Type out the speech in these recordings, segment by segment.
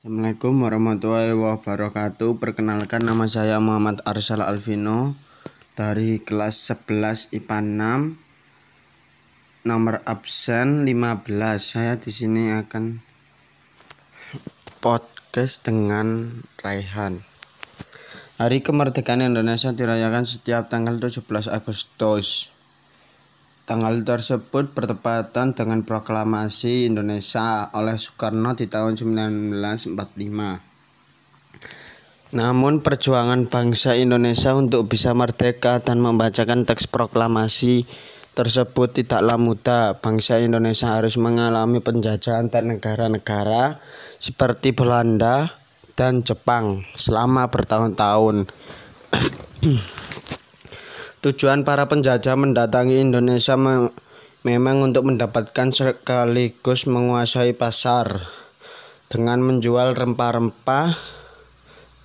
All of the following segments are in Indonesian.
Assalamualaikum warahmatullahi wabarakatuh. Perkenalkan nama saya Muhammad Arsal Alvino Dari kelas 11 IPA 6 Nomor absen 15 Saya di sini akan podcast dengan Raihan. Hari kemerdekaan Indonesia dirayakan setiap tanggal 17 Agustus Tanggal tersebut bertepatan dengan proklamasi Indonesia oleh Soekarno di tahun 1945. Namun perjuangan bangsa Indonesia untuk bisa merdeka dan membacakan teks proklamasi tersebut tidaklah mudah. Bangsa Indonesia harus mengalami penjajahan dan negara-negara seperti Belanda dan Jepang selama bertahun-tahun. Tujuan para penjajah mendatangi Indonesia me memang untuk mendapatkan sekaligus menguasai pasar dengan menjual rempah-rempah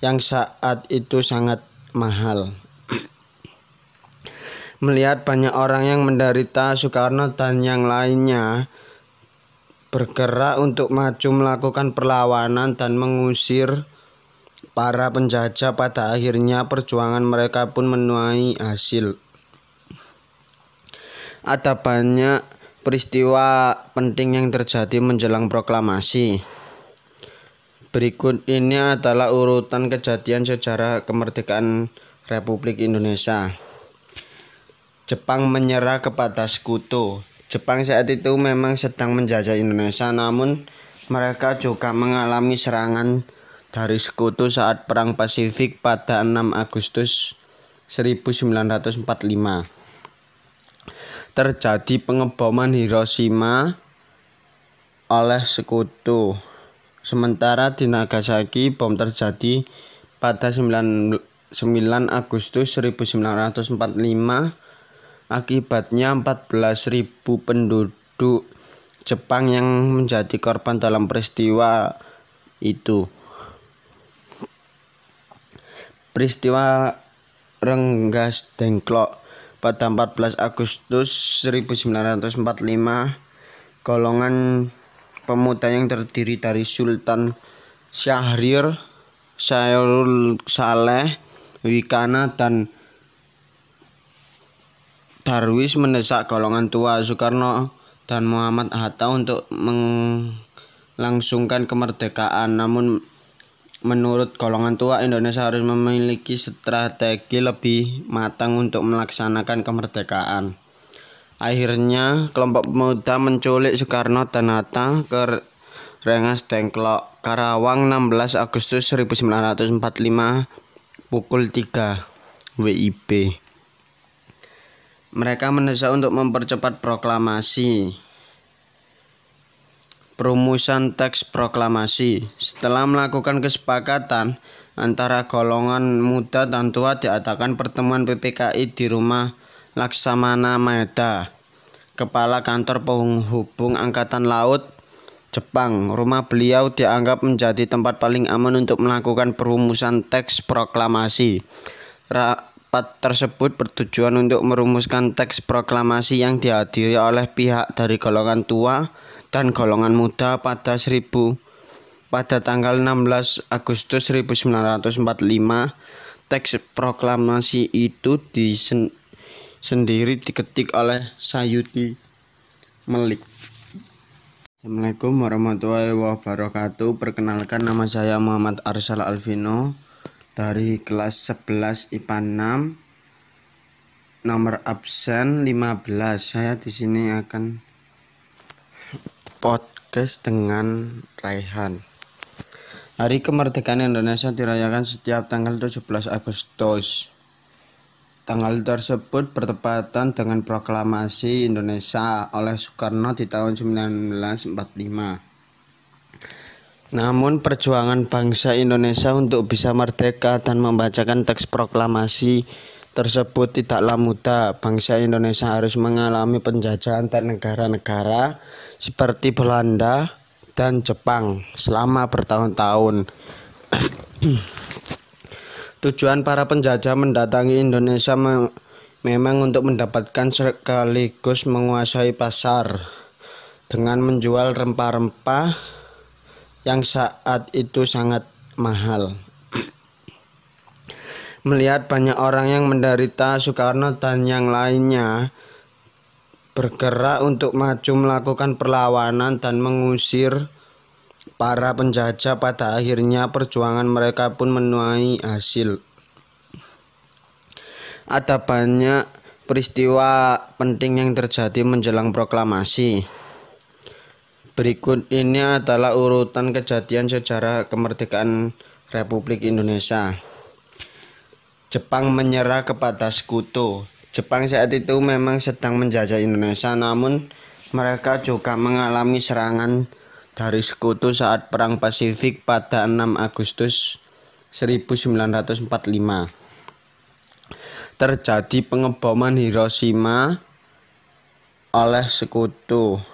yang saat itu sangat mahal. Melihat banyak orang yang menderita, Soekarno dan yang lainnya bergerak untuk maju melakukan perlawanan dan mengusir Para penjajah pada akhirnya perjuangan mereka pun menuai hasil. Ada banyak peristiwa penting yang terjadi menjelang proklamasi. Berikut ini adalah urutan kejadian sejarah kemerdekaan Republik Indonesia. Jepang menyerah kepada sekutu. Jepang saat itu memang sedang menjajah Indonesia, namun mereka juga mengalami serangan dari sekutu saat Perang Pasifik pada 6 Agustus 1945. Terjadi pengeboman Hiroshima oleh sekutu. Sementara di Nagasaki bom terjadi pada 9, 9 Agustus 1945 akibatnya 14.000 penduduk Jepang yang menjadi korban dalam peristiwa itu. Peristiwa Renggas Dengklok pada 14 Agustus 1945 golongan pemuda yang terdiri dari Sultan Syahrir, Syairul Saleh, Wikana dan Darwis mendesak golongan tua Soekarno dan Muhammad Hatta untuk melangsungkan kemerdekaan. Namun Menurut golongan tua, Indonesia harus memiliki strategi lebih matang untuk melaksanakan kemerdekaan. Akhirnya, kelompok pemuda menculik Soekarno dan Hatta ke Rengas Dengklok, Karawang 16 Agustus 1945 pukul 3 WIB. Mereka mendesak untuk mempercepat proklamasi Perumusan teks proklamasi. Setelah melakukan kesepakatan antara golongan muda dan tua diadakan pertemuan PPKI di rumah Laksamana Maeda, Kepala Kantor Penghubung Angkatan Laut Jepang. Rumah beliau dianggap menjadi tempat paling aman untuk melakukan perumusan teks proklamasi. Rapat tersebut bertujuan untuk merumuskan teks proklamasi yang dihadiri oleh pihak dari golongan tua, dan golongan muda pada 1000 pada tanggal 16 Agustus 1945 teks proklamasi itu disen, sendiri diketik oleh Sayuti Melik. Assalamualaikum warahmatullahi wabarakatuh. Perkenalkan nama saya Muhammad Arsal Alvino dari kelas 11 IPA 6 nomor absen 15. Saya di sini akan podcast dengan Raihan. Hari kemerdekaan Indonesia dirayakan setiap tanggal 17 Agustus. Tanggal tersebut bertepatan dengan proklamasi Indonesia oleh Soekarno di tahun 1945. Namun perjuangan bangsa Indonesia untuk bisa merdeka dan membacakan teks proklamasi tersebut tidaklah mudah. Bangsa Indonesia harus mengalami penjajahan dan negara-negara seperti Belanda dan Jepang selama bertahun-tahun. Tujuan para penjajah mendatangi Indonesia me memang untuk mendapatkan sekaligus menguasai pasar dengan menjual rempah-rempah yang saat itu sangat mahal. Melihat banyak orang yang menderita, Soekarno dan yang lainnya bergerak untuk maju melakukan perlawanan dan mengusir para penjajah. Pada akhirnya perjuangan mereka pun menuai hasil. Ada banyak peristiwa penting yang terjadi menjelang proklamasi. Berikut ini adalah urutan kejadian sejarah kemerdekaan Republik Indonesia. Jepang menyerah kepada sekutu. Jepang saat itu memang sedang menjajah Indonesia, namun mereka juga mengalami serangan dari sekutu saat Perang Pasifik pada 6 Agustus 1945. Terjadi pengeboman Hiroshima oleh sekutu.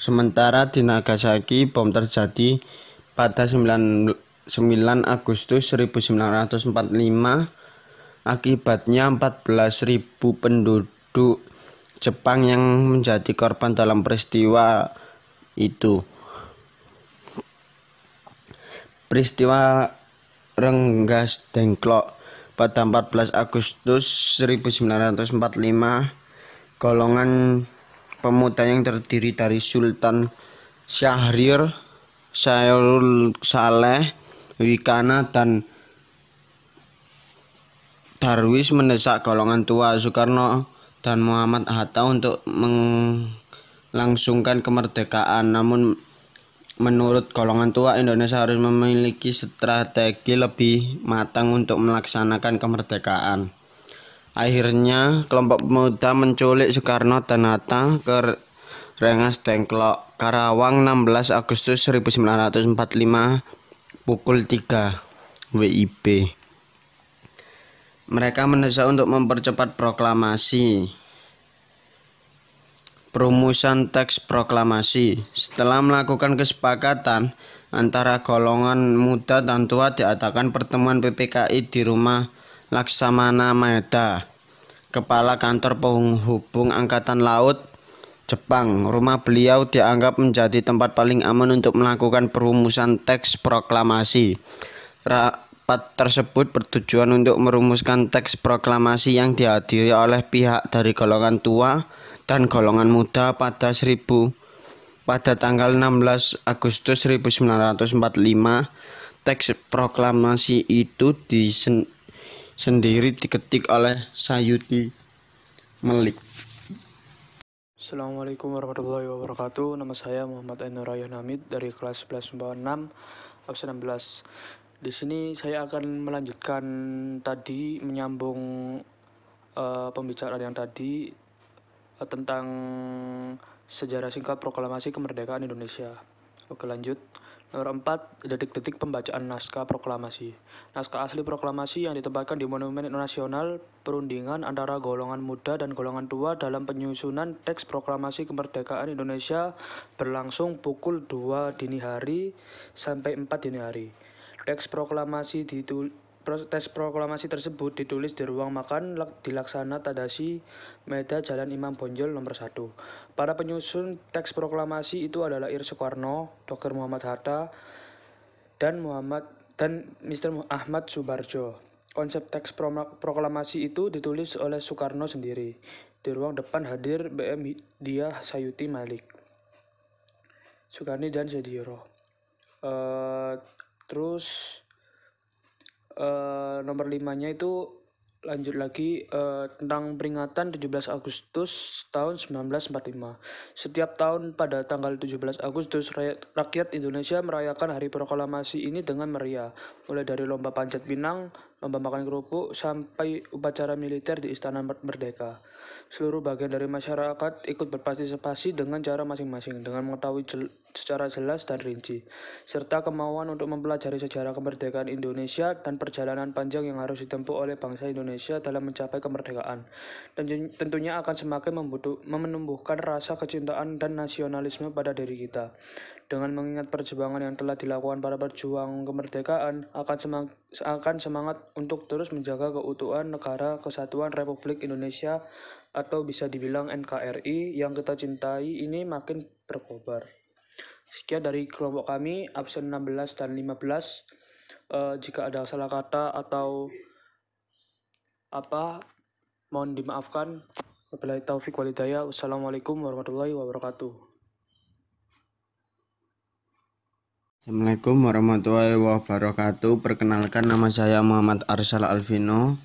Sementara di Nagasaki bom terjadi pada 9, 9 Agustus 1945 Akibatnya 14.000 penduduk Jepang yang menjadi korban dalam peristiwa itu. Peristiwa Renggas Dengklok pada 14 Agustus 1945 golongan pemuda yang terdiri dari Sultan Syahrir, Syairul Saleh, Wikana dan Darwis mendesak golongan tua Soekarno dan Muhammad Hatta untuk melangsungkan kemerdekaan. Namun menurut golongan tua Indonesia harus memiliki strategi lebih matang untuk melaksanakan kemerdekaan. Akhirnya kelompok pemuda menculik Soekarno dan Hatta ke Rengas Dengklok, Karawang 16 Agustus 1945 pukul 3 WIB. Mereka mendesak untuk mempercepat proklamasi. Perumusan teks proklamasi. Setelah melakukan kesepakatan antara golongan muda dan tua diadakan pertemuan PPKI di rumah Laksamana Maeda, Kepala Kantor Penghubung Angkatan Laut Jepang. Rumah beliau dianggap menjadi tempat paling aman untuk melakukan perumusan teks proklamasi. Rapat tersebut bertujuan untuk merumuskan teks proklamasi yang dihadiri oleh pihak dari golongan tua dan golongan muda pada 1000 pada tanggal 16 Agustus 1945 teks proklamasi itu disen, sendiri diketik oleh Sayuti Melik. Assalamualaikum warahmatullahi wabarakatuh. Nama saya Muhammad Ainur Hamid dari kelas 11 6 absen 16. Di sini saya akan melanjutkan tadi menyambung uh, pembicaraan yang tadi uh, tentang sejarah singkat proklamasi kemerdekaan Indonesia. Oke lanjut. Nomor 4, detik-detik pembacaan naskah proklamasi. Naskah asli proklamasi yang ditempatkan di Monumen Nasional perundingan antara golongan muda dan golongan tua dalam penyusunan teks proklamasi kemerdekaan Indonesia berlangsung pukul 2 dini hari sampai 4 dini hari. Teks proklamasi ditul Tes proklamasi tersebut ditulis di ruang makan dilaksana Tadasi Meda Jalan Imam Bonjol nomor 1. Para penyusun teks proklamasi itu adalah Ir Soekarno, Dr. Muhammad Hatta, dan Muhammad dan Mr. Ahmad Subarjo. Konsep teks proklamasi itu ditulis oleh Soekarno sendiri. Di ruang depan hadir BM Dia Sayuti Malik, Soekarni dan Sediro. Uh, Terus uh, nomor limanya itu lanjut lagi uh, tentang peringatan 17 Agustus tahun 1945. Setiap tahun pada tanggal 17 Agustus rakyat Indonesia merayakan hari proklamasi ini dengan meriah, mulai dari lomba panjat pinang, lomba makan kerupuk, sampai upacara militer di Istana Merdeka. Seluruh bagian dari masyarakat ikut berpartisipasi dengan cara masing-masing, dengan mengetahui jel secara jelas dan rinci, serta kemauan untuk mempelajari sejarah kemerdekaan Indonesia dan perjalanan panjang yang harus ditempuh oleh bangsa Indonesia dalam mencapai kemerdekaan. Dan tentunya akan semakin menumbuhkan rasa kecintaan dan nasionalisme pada diri kita. Dengan mengingat perjuangan yang telah dilakukan para perjuang kemerdekaan, akan semangat, akan semangat untuk terus menjaga keutuhan negara kesatuan Republik Indonesia atau bisa dibilang NKRI yang kita cintai ini makin berkobar. Sekian dari kelompok kami, absen 16 dan 15. Uh, jika ada salah kata atau apa, mohon dimaafkan. Wabillahi taufik walidaya. Wassalamualaikum warahmatullahi wabarakatuh. Assalamualaikum warahmatullahi wabarakatuh. Perkenalkan nama saya Muhammad Arsal Alvino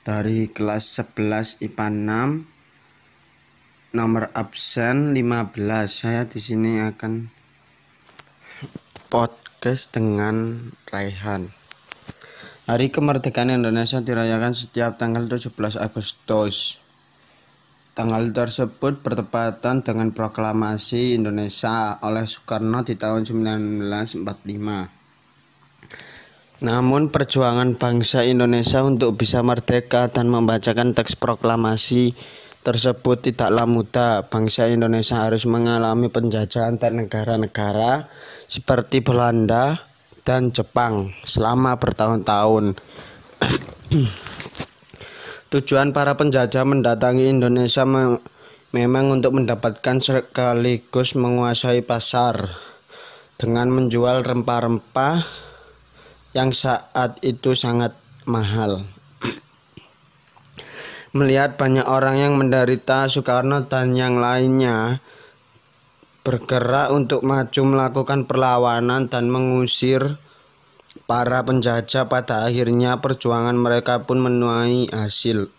dari kelas 11 IPA 6 nomor absen 15. Saya di sini akan podcast dengan Raihan. Hari kemerdekaan Indonesia dirayakan setiap tanggal 17 Agustus. Tanggal tersebut bertepatan dengan proklamasi Indonesia oleh Soekarno di tahun 1945. Namun perjuangan bangsa Indonesia untuk bisa merdeka dan membacakan teks proklamasi tersebut tidaklah mudah. Bangsa Indonesia harus mengalami penjajahan dan negara-negara seperti Belanda dan Jepang selama bertahun-tahun. Tujuan para penjajah mendatangi Indonesia me memang untuk mendapatkan sekaligus menguasai pasar dengan menjual rempah-rempah yang saat itu sangat mahal. Melihat banyak orang yang menderita, Soekarno dan yang lainnya bergerak untuk maju melakukan perlawanan dan mengusir para penjajah. Pada akhirnya perjuangan mereka pun menuai hasil.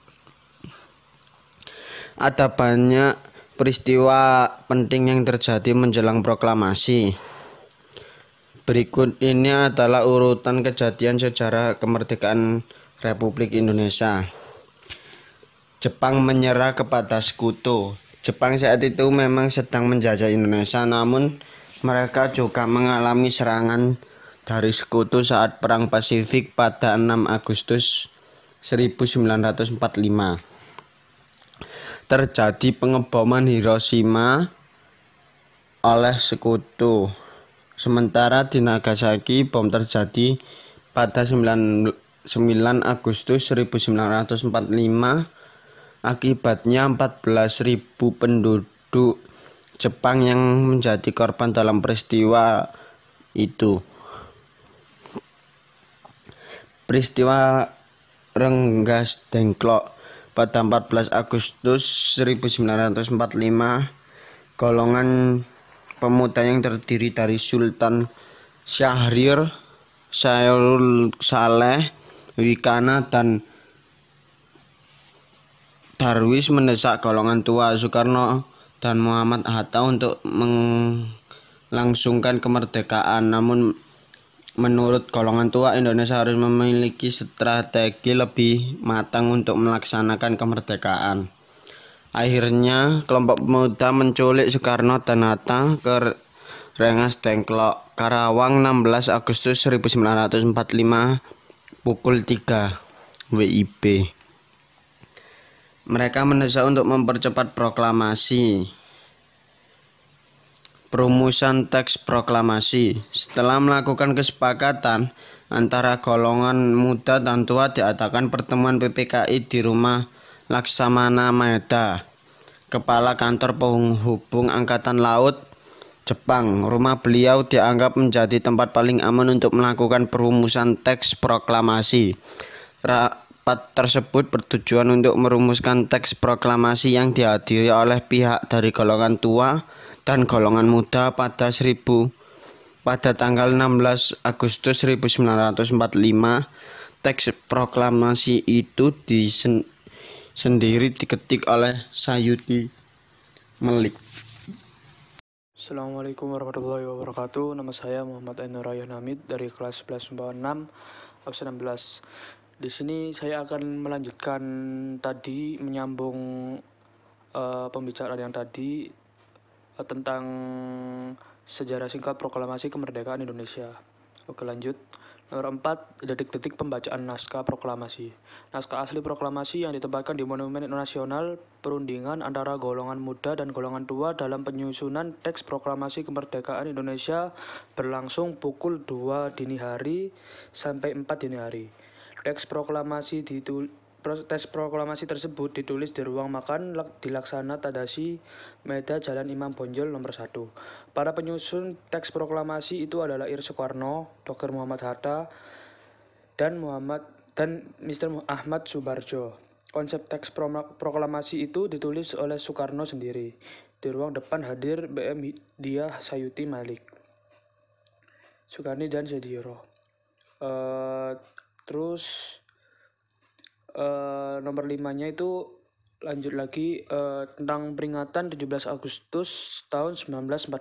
Ada banyak peristiwa penting yang terjadi menjelang proklamasi. Berikut ini adalah urutan kejadian sejarah kemerdekaan Republik Indonesia. Jepang menyerah kepada sekutu. Jepang saat itu memang sedang menjajah Indonesia, namun mereka juga mengalami serangan dari sekutu saat Perang Pasifik pada 6 Agustus 1945. Terjadi pengeboman Hiroshima oleh sekutu. Sementara di Nagasaki bom terjadi pada 9, 9 Agustus 1945 Akibatnya 14.000 penduduk Jepang yang menjadi korban dalam peristiwa itu. Peristiwa Renggas Dengklok pada 14 Agustus 1945 golongan pemuda yang terdiri dari Sultan Syahrir, Syairul Saleh, Wikana dan Darwis mendesak golongan tua Soekarno dan Muhammad Hatta untuk melangsungkan kemerdekaan. Namun menurut golongan tua Indonesia harus memiliki strategi lebih matang untuk melaksanakan kemerdekaan. Akhirnya kelompok pemuda menculik Soekarno dan Hatta ke Rengas Dengklok, Karawang 16 Agustus 1945 pukul 3 WIB. Mereka mendesak untuk mempercepat proklamasi. Perumusan teks proklamasi. Setelah melakukan kesepakatan antara golongan muda dan tua diadakan pertemuan PPKI di rumah Laksamana Maeda, Kepala Kantor Penghubung Angkatan Laut Jepang. Rumah beliau dianggap menjadi tempat paling aman untuk melakukan perumusan teks proklamasi. Ra Rapat tersebut bertujuan untuk merumuskan teks proklamasi yang dihadiri oleh pihak dari golongan tua dan golongan muda pada 1000 pada tanggal 16 Agustus 1945 teks proklamasi itu disen, sendiri diketik oleh Sayuti Melik. Assalamualaikum warahmatullahi wabarakatuh. Nama saya Muhammad Ainur Hamid dari kelas 11 6 absen 16. Di sini saya akan melanjutkan tadi menyambung uh, pembicaraan yang tadi tentang sejarah singkat proklamasi kemerdekaan Indonesia. Oke lanjut. Nomor 4, detik-detik pembacaan naskah proklamasi. Naskah asli proklamasi yang ditempatkan di Monumen Nasional perundingan antara golongan muda dan golongan tua dalam penyusunan teks proklamasi kemerdekaan Indonesia berlangsung pukul 2 dini hari sampai 4 dini hari. Teks proklamasi Teks proklamasi tersebut ditulis di ruang makan di Laksana Tadasi, Meda Jalan Imam Bonjol nomor 1. Para penyusun teks proklamasi itu adalah Ir Soekarno, Dr. Muhammad Hatta, dan Muhammad dan Mr. Ahmad Subarjo. Konsep teks proklamasi itu ditulis oleh Soekarno sendiri. Di ruang depan hadir BM Dia Sayuti Malik, Soekarni dan Sediro. Uh, terus uh, nomor limanya itu lanjut lagi uh, tentang peringatan 17 Agustus tahun 1945.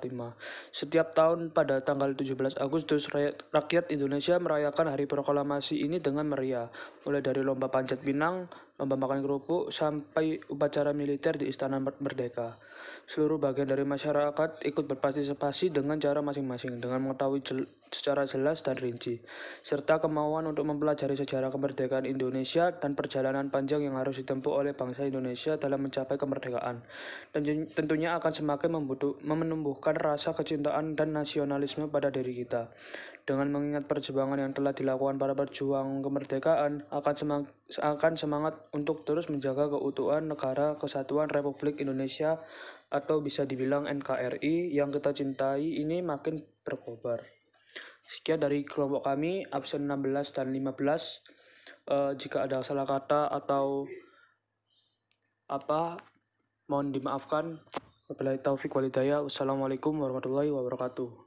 Setiap tahun pada tanggal 17 Agustus rakyat Indonesia merayakan hari proklamasi ini dengan meriah, mulai dari lomba panjat pinang, lomba makan kerupuk sampai upacara militer di Istana Merdeka. Seluruh bagian dari masyarakat ikut berpartisipasi dengan cara masing-masing dengan mengetahui jel secara jelas dan rinci, serta kemauan untuk mempelajari sejarah kemerdekaan Indonesia dan perjalanan panjang yang harus ditempuh oleh bangsa Indonesia dalam mencapai kemerdekaan. Dan tentunya akan semakin menumbuhkan rasa kecintaan dan nasionalisme pada diri kita. Dengan mengingat perjuangan yang telah dilakukan para pejuang kemerdekaan, akan semangat, akan semangat untuk terus menjaga keutuhan negara kesatuan Republik Indonesia atau bisa dibilang NKRI yang kita cintai ini makin berkobar. Sekian dari kelompok kami, absen 16 dan 15. Uh, eh, jika ada salah kata atau apa, mohon dimaafkan. Wabillahi taufik walidaya. Wassalamualaikum warahmatullahi wabarakatuh.